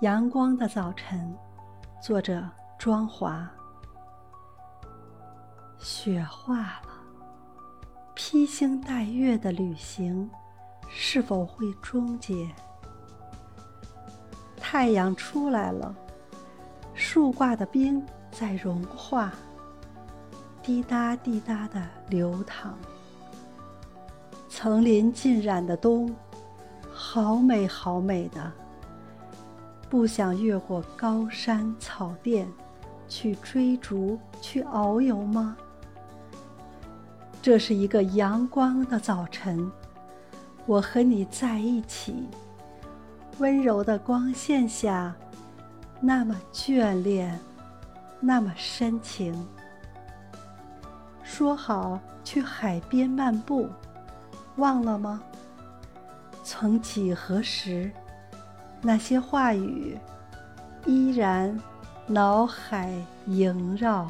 阳光的早晨，作者庄华。雪化了，披星戴月的旅行是否会终结？太阳出来了，树挂的冰在融化，滴答滴答的流淌。层林尽染的冬，好美好美的。不想越过高山草甸，去追逐，去遨游吗？这是一个阳光的早晨，我和你在一起，温柔的光线下，那么眷恋，那么深情。说好去海边漫步。忘了吗？曾几何时，那些话语依然脑海萦绕。